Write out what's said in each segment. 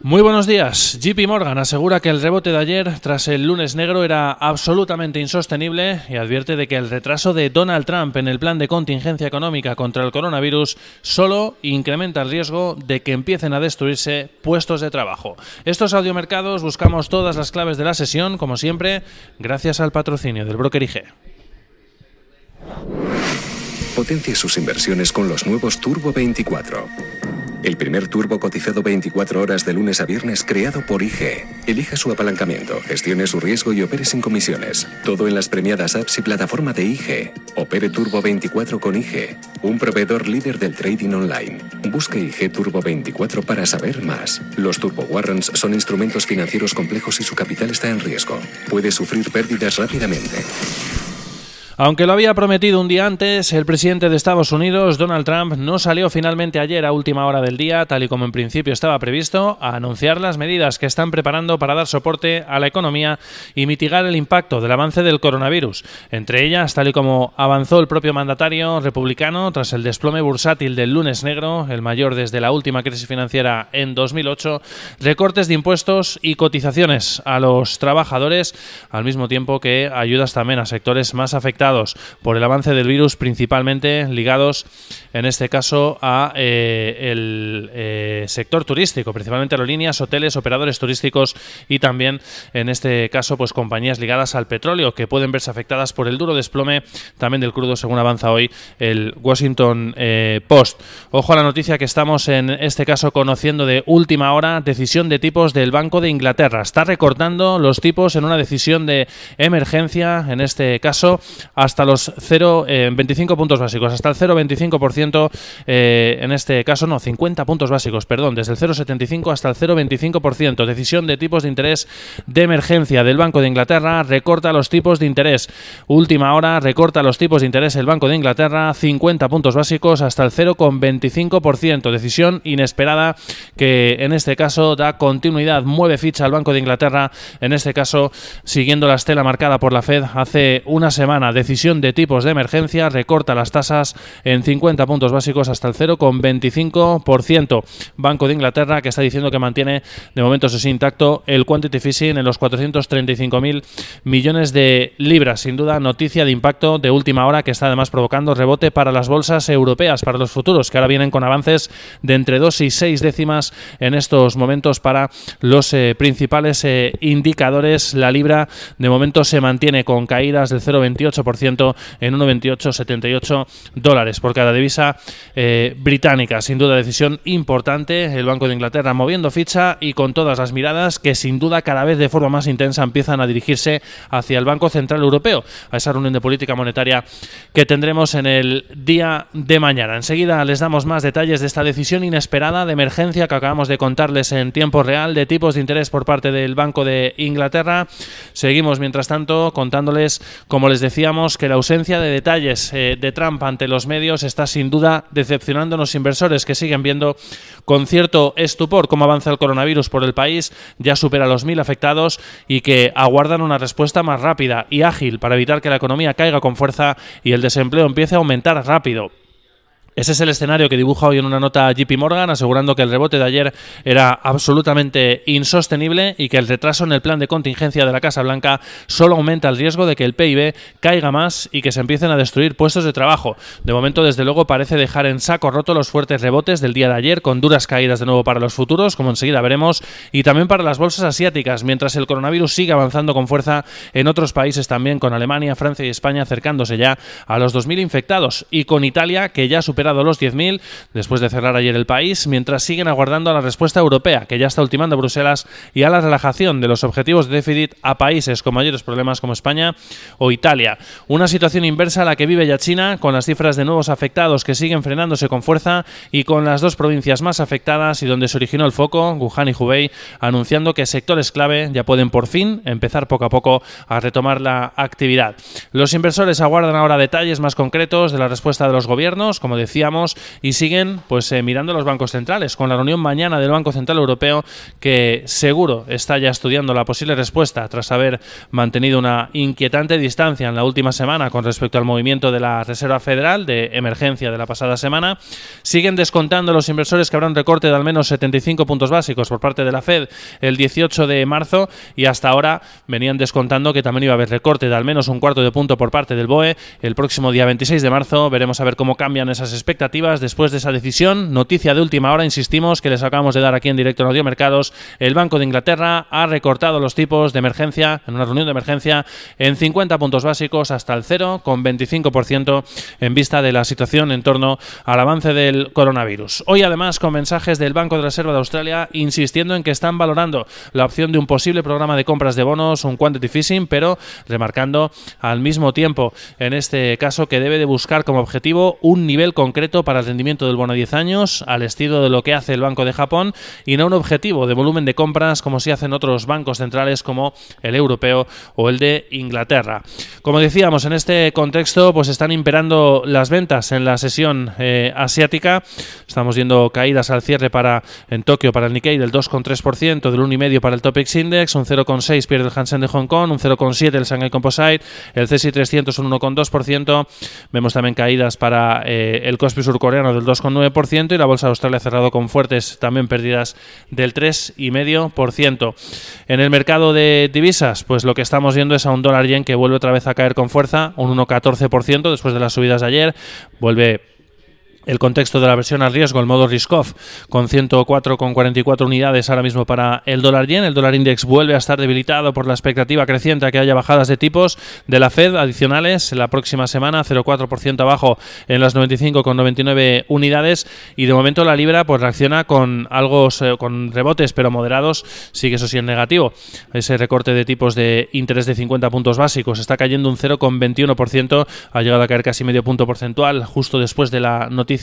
Muy buenos días. JP Morgan asegura que el rebote de ayer tras el lunes negro era absolutamente insostenible y advierte de que el retraso de Donald Trump en el plan de contingencia económica contra el coronavirus solo incrementa el riesgo de que empiecen a destruirse puestos de trabajo. Estos audiomercados buscamos todas las claves de la sesión, como siempre, gracias al patrocinio del broker IG. Potencie sus inversiones con los nuevos Turbo 24. El primer turbo cotizado 24 horas de lunes a viernes creado por IG. Elija su apalancamiento, gestione su riesgo y opere sin comisiones. Todo en las premiadas apps y plataforma de IG. Opere Turbo 24 con IG, un proveedor líder del trading online. Busque IG Turbo 24 para saber más. Los Turbo Warrants son instrumentos financieros complejos y su capital está en riesgo. Puede sufrir pérdidas rápidamente. Aunque lo había prometido un día antes, el presidente de Estados Unidos, Donald Trump, no salió finalmente ayer a última hora del día, tal y como en principio estaba previsto, a anunciar las medidas que están preparando para dar soporte a la economía y mitigar el impacto del avance del coronavirus. Entre ellas, tal y como avanzó el propio mandatario republicano tras el desplome bursátil del lunes negro, el mayor desde la última crisis financiera en 2008, recortes de impuestos y cotizaciones a los trabajadores, al mismo tiempo que ayudas también a sectores más afectados por el avance del virus, principalmente ligados, en este caso, a eh, el eh, sector turístico, principalmente aerolíneas, hoteles, operadores turísticos y también, en este caso, pues compañías ligadas al petróleo que pueden verse afectadas por el duro desplome también del crudo, según avanza hoy el Washington eh, Post. Ojo a la noticia que estamos en este caso conociendo de última hora, decisión de tipos del Banco de Inglaterra. Está recortando los tipos en una decisión de emergencia, en este caso, hasta los 0,25 eh, puntos básicos, hasta el 0,25%, eh, en este caso no, 50 puntos básicos, perdón, desde el 0,75 hasta el 0,25%. Decisión de tipos de interés de emergencia del Banco de Inglaterra, recorta los tipos de interés. Última hora, recorta los tipos de interés el Banco de Inglaterra, 50 puntos básicos hasta el 0,25%. Decisión inesperada que en este caso da continuidad, mueve ficha al Banco de Inglaterra, en este caso siguiendo la estela marcada por la Fed hace una semana decisión de tipos de emergencia recorta las tasas en 50 puntos básicos hasta el 0,25%. Banco de Inglaterra que está diciendo que mantiene de momento ese intacto el quantitative easing en los 435.000 millones de libras. Sin duda, noticia de impacto de última hora que está además provocando rebote para las bolsas europeas, para los futuros, que ahora vienen con avances de entre 2 y 6 décimas en estos momentos para los eh, principales eh, indicadores. La libra de momento se mantiene con caídas del 0,28% en 1,2878 dólares por cada divisa eh, británica. Sin duda decisión importante, el Banco de Inglaterra moviendo ficha y con todas las miradas que sin duda cada vez de forma más intensa empiezan a dirigirse hacia el Banco Central Europeo, a esa reunión de política monetaria que tendremos en el día de mañana. Enseguida les damos más detalles de esta decisión inesperada de emergencia que acabamos de contarles en tiempo real de tipos de interés por parte del Banco de Inglaterra. Seguimos mientras tanto contándoles, como les decíamos, que la ausencia de detalles eh, de Trump ante los medios está sin duda decepcionando a los inversores que siguen viendo con cierto estupor cómo avanza el coronavirus por el país, ya supera los mil afectados y que aguardan una respuesta más rápida y ágil para evitar que la economía caiga con fuerza y el desempleo empiece a aumentar rápido. Ese es el escenario que dibuja hoy en una nota JP Morgan, asegurando que el rebote de ayer era absolutamente insostenible y que el retraso en el plan de contingencia de la Casa Blanca solo aumenta el riesgo de que el PIB caiga más y que se empiecen a destruir puestos de trabajo. De momento, desde luego, parece dejar en saco roto los fuertes rebotes del día de ayer, con duras caídas de nuevo para los futuros, como enseguida veremos, y también para las bolsas asiáticas, mientras el coronavirus sigue avanzando con fuerza en otros países también, con Alemania, Francia y España acercándose ya a los 2.000 infectados, y con Italia, que ya supera los 10.000 después de cerrar ayer el país, mientras siguen aguardando a la respuesta europea, que ya está ultimando Bruselas, y a la relajación de los objetivos de déficit a países con mayores problemas como España o Italia. Una situación inversa a la que vive ya China, con las cifras de nuevos afectados que siguen frenándose con fuerza y con las dos provincias más afectadas y donde se originó el foco, Wuhan y Hubei, anunciando que sectores clave ya pueden por fin empezar poco a poco a retomar la actividad. Los inversores aguardan ahora detalles más concretos de la respuesta de los gobiernos, como decía y siguen pues eh, mirando los bancos centrales, con la reunión mañana del Banco Central Europeo, que seguro está ya estudiando la posible respuesta tras haber mantenido una inquietante distancia en la última semana con respecto al movimiento de la Reserva Federal de emergencia de la pasada semana. Siguen descontando los inversores que habrá un recorte de al menos 75 puntos básicos por parte de la Fed el 18 de marzo y hasta ahora venían descontando que también iba a haber recorte de al menos un cuarto de punto por parte del BOE el próximo día 26 de marzo. Veremos a ver cómo cambian esas después de esa decisión. Noticia de última hora, insistimos, que les acabamos de dar aquí en directo en Audio Mercados. El Banco de Inglaterra ha recortado los tipos de emergencia en una reunión de emergencia en 50 puntos básicos hasta el 0,25% en vista de la situación en torno al avance del coronavirus. Hoy además con mensajes del Banco de Reserva de Australia insistiendo en que están valorando la opción de un posible programa de compras de bonos, un quantitative fishing, pero remarcando al mismo tiempo en este caso que debe de buscar como objetivo un nivel concreto para el rendimiento del bono a 10 años, al estilo de lo que hace el Banco de Japón, y no un objetivo de volumen de compras como si hacen otros bancos centrales como el europeo o el de Inglaterra. Como decíamos, en este contexto pues están imperando las ventas en la sesión eh, asiática. Estamos viendo caídas al cierre para en Tokio para el Nikkei del 2,3%, del 1,5% para el Topix Index, un 0,6% pierde el Hansen de Hong Kong, un 0,7% el Shanghai Composite, el CSI 300 un 1,2%. Vemos también caídas para eh, el Kospi surcoreano del 2,9% y la bolsa de Australia cerrado con fuertes también pérdidas del 3,5%. En el mercado de divisas, pues lo que estamos viendo es a un dólar yen que vuelve otra vez a caer con fuerza, un 1,14% después de las subidas de ayer, vuelve el contexto de la versión al riesgo, el modo risk-off, con 104,44 unidades ahora mismo para el dólar yen. El dólar index vuelve a estar debilitado por la expectativa creciente a que haya bajadas de tipos de la Fed adicionales la próxima semana, 0,4% abajo en las 95,99 unidades. Y de momento la libra pues reacciona con algo, con rebotes pero moderados, sigue eso sí negativo. Ese recorte de tipos de interés de 50 puntos básicos está cayendo un 0,21%, ha llegado a caer casi medio punto porcentual justo después de la noticia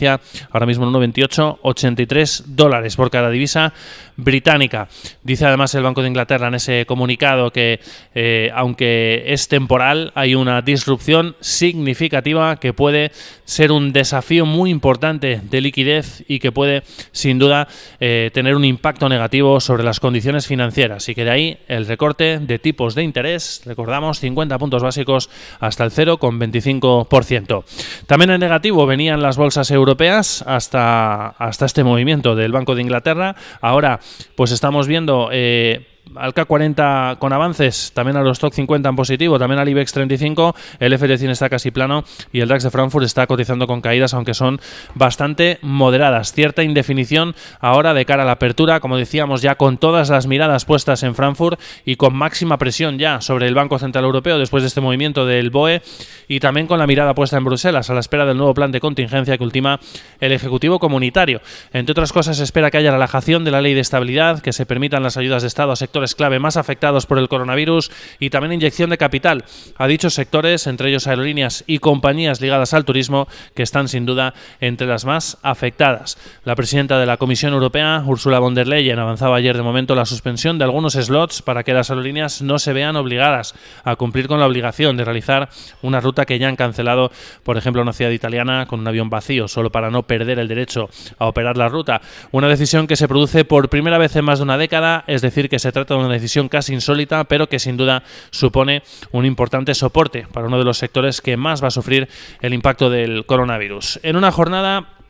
ahora mismo en 1,28, 83 dólares por cada divisa británica. Dice además el Banco de Inglaterra en ese comunicado que eh, aunque es temporal, hay una disrupción significativa que puede ser un desafío muy importante de liquidez y que puede sin duda eh, tener un impacto negativo sobre las condiciones financieras. Y que de ahí el recorte de tipos de interés, recordamos, 50 puntos básicos hasta el 0,25%. También en negativo venían las bolsas europeas europeas hasta, hasta este movimiento del Banco de Inglaterra. Ahora, pues estamos viendo eh, al K40 con avances, también a los Stock 50 en positivo, también al IBEX 35, el FT100 está casi plano y el DAX de Frankfurt está cotizando con caídas, aunque son bastante moderadas. Cierta indefinición ahora de cara a la apertura, como decíamos, ya con todas las miradas puestas en Frankfurt y con máxima presión ya sobre el Banco Central Europeo después de este movimiento del BOE y también con la mirada puesta en Bruselas a la espera del nuevo plan de contingencia que ultima el Ejecutivo Comunitario. Entre otras cosas, se espera que haya relajación de la ley de estabilidad, que se permitan las ayudas de Estado a clave más afectados por el coronavirus y también inyección de capital a dichos sectores, entre ellos aerolíneas y compañías ligadas al turismo, que están sin duda entre las más afectadas. La presidenta de la Comisión Europea, Ursula von der Leyen, avanzaba ayer de momento la suspensión de algunos slots para que las aerolíneas no se vean obligadas a cumplir con la obligación de realizar una ruta que ya han cancelado, por ejemplo, una ciudad italiana con un avión vacío, solo para no perder el derecho a operar la ruta. Una decisión que se produce por primera vez en más de una década, es decir, que se trata una decisión casi insólita, pero que sin duda supone un importante soporte para uno de los sectores que más va a sufrir el impacto del coronavirus. En una jornada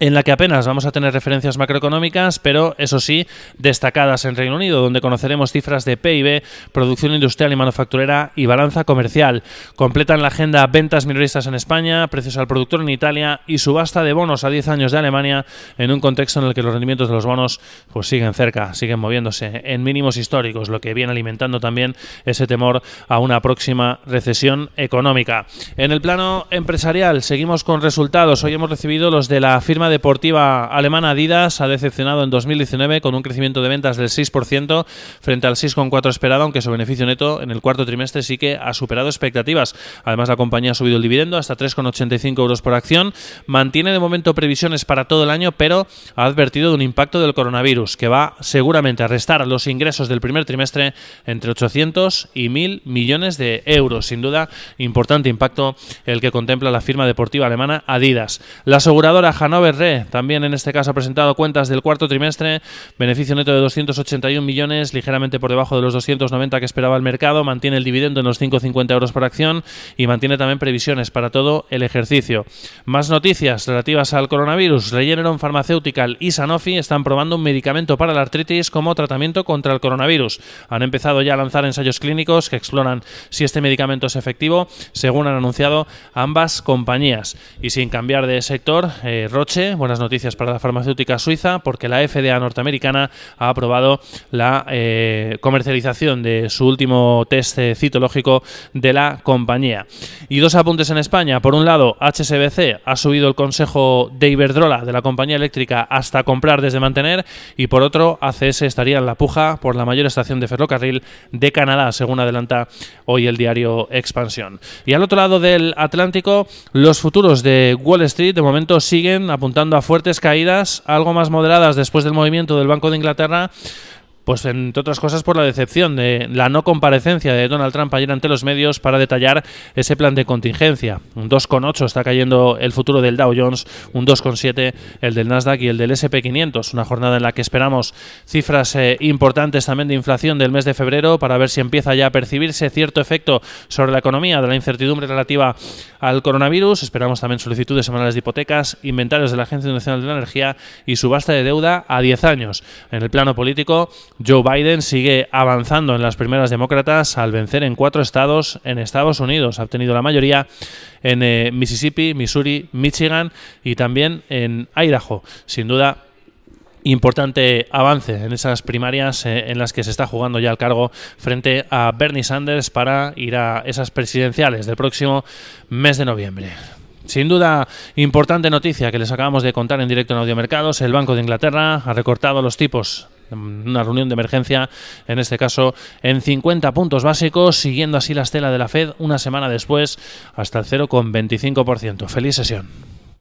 en la que apenas vamos a tener referencias macroeconómicas, pero eso sí, destacadas en Reino Unido, donde conoceremos cifras de PIB, producción industrial y manufacturera y balanza comercial. Completan la agenda ventas minoristas en España, precios al productor en Italia y subasta de bonos a 10 años de Alemania en un contexto en el que los rendimientos de los bonos pues siguen cerca, siguen moviéndose en mínimos históricos, lo que viene alimentando también ese temor a una próxima recesión económica. En el plano empresarial seguimos con resultados. Hoy hemos recibido los de la firma firma deportiva alemana Adidas ha decepcionado en 2019 con un crecimiento de ventas del 6% frente al 6,4% esperado, aunque su beneficio neto en el cuarto trimestre sí que ha superado expectativas. Además, la compañía ha subido el dividendo hasta 3,85 euros por acción. Mantiene de momento previsiones para todo el año, pero ha advertido de un impacto del coronavirus que va seguramente a restar los ingresos del primer trimestre entre 800 y 1.000 millones de euros. Sin duda, importante impacto el que contempla la firma deportiva alemana Adidas. La aseguradora Hannover Re también en este caso ha presentado cuentas del cuarto trimestre, beneficio neto de 281 millones, ligeramente por debajo de los 290 que esperaba el mercado, mantiene el dividendo en los 5,50 euros por acción y mantiene también previsiones para todo el ejercicio. Más noticias relativas al coronavirus. Regeneron Pharmaceutical y Sanofi están probando un medicamento para la artritis como tratamiento contra el coronavirus. Han empezado ya a lanzar ensayos clínicos que exploran si este medicamento es efectivo, según han anunciado ambas compañías. Y sin cambiar de sector, eh, Roche, buenas noticias para la farmacéutica suiza, porque la FDA norteamericana ha aprobado la eh, comercialización de su último test citológico de la compañía. Y dos apuntes en España. Por un lado, HSBC ha subido el consejo de Iberdrola de la compañía eléctrica hasta comprar desde mantener y por otro, ACS estaría en la puja por la mayor estación de ferrocarril de Canadá, según adelanta hoy el diario Expansión. Y al otro lado del Atlántico, los futuros de Wall Street de momento siguen a fuertes caídas, algo más moderadas después del movimiento del Banco de Inglaterra pues entre otras cosas por la decepción de la no comparecencia de Donald Trump ayer ante los medios para detallar ese plan de contingencia. Un 2,8 está cayendo el futuro del Dow Jones, un 2,7 el del Nasdaq y el del SP500. Una jornada en la que esperamos cifras eh, importantes también de inflación del mes de febrero para ver si empieza ya a percibirse cierto efecto sobre la economía de la incertidumbre relativa al coronavirus. Esperamos también solicitudes semanales de hipotecas, inventarios de la Agencia Nacional de la Energía y subasta de deuda a 10 años. En el plano político, Joe Biden sigue avanzando en las primeras demócratas al vencer en cuatro estados en Estados Unidos. Ha obtenido la mayoría en eh, Mississippi, Missouri, Michigan y también en Idaho. Sin duda, importante avance en esas primarias eh, en las que se está jugando ya el cargo frente a Bernie Sanders para ir a esas presidenciales del próximo mes de noviembre. Sin duda, importante noticia que les acabamos de contar en directo en Audiomercados. El Banco de Inglaterra ha recortado los tipos una reunión de emergencia, en este caso en 50 puntos básicos, siguiendo así la estela de la Fed una semana después hasta el 0,25%. Feliz sesión.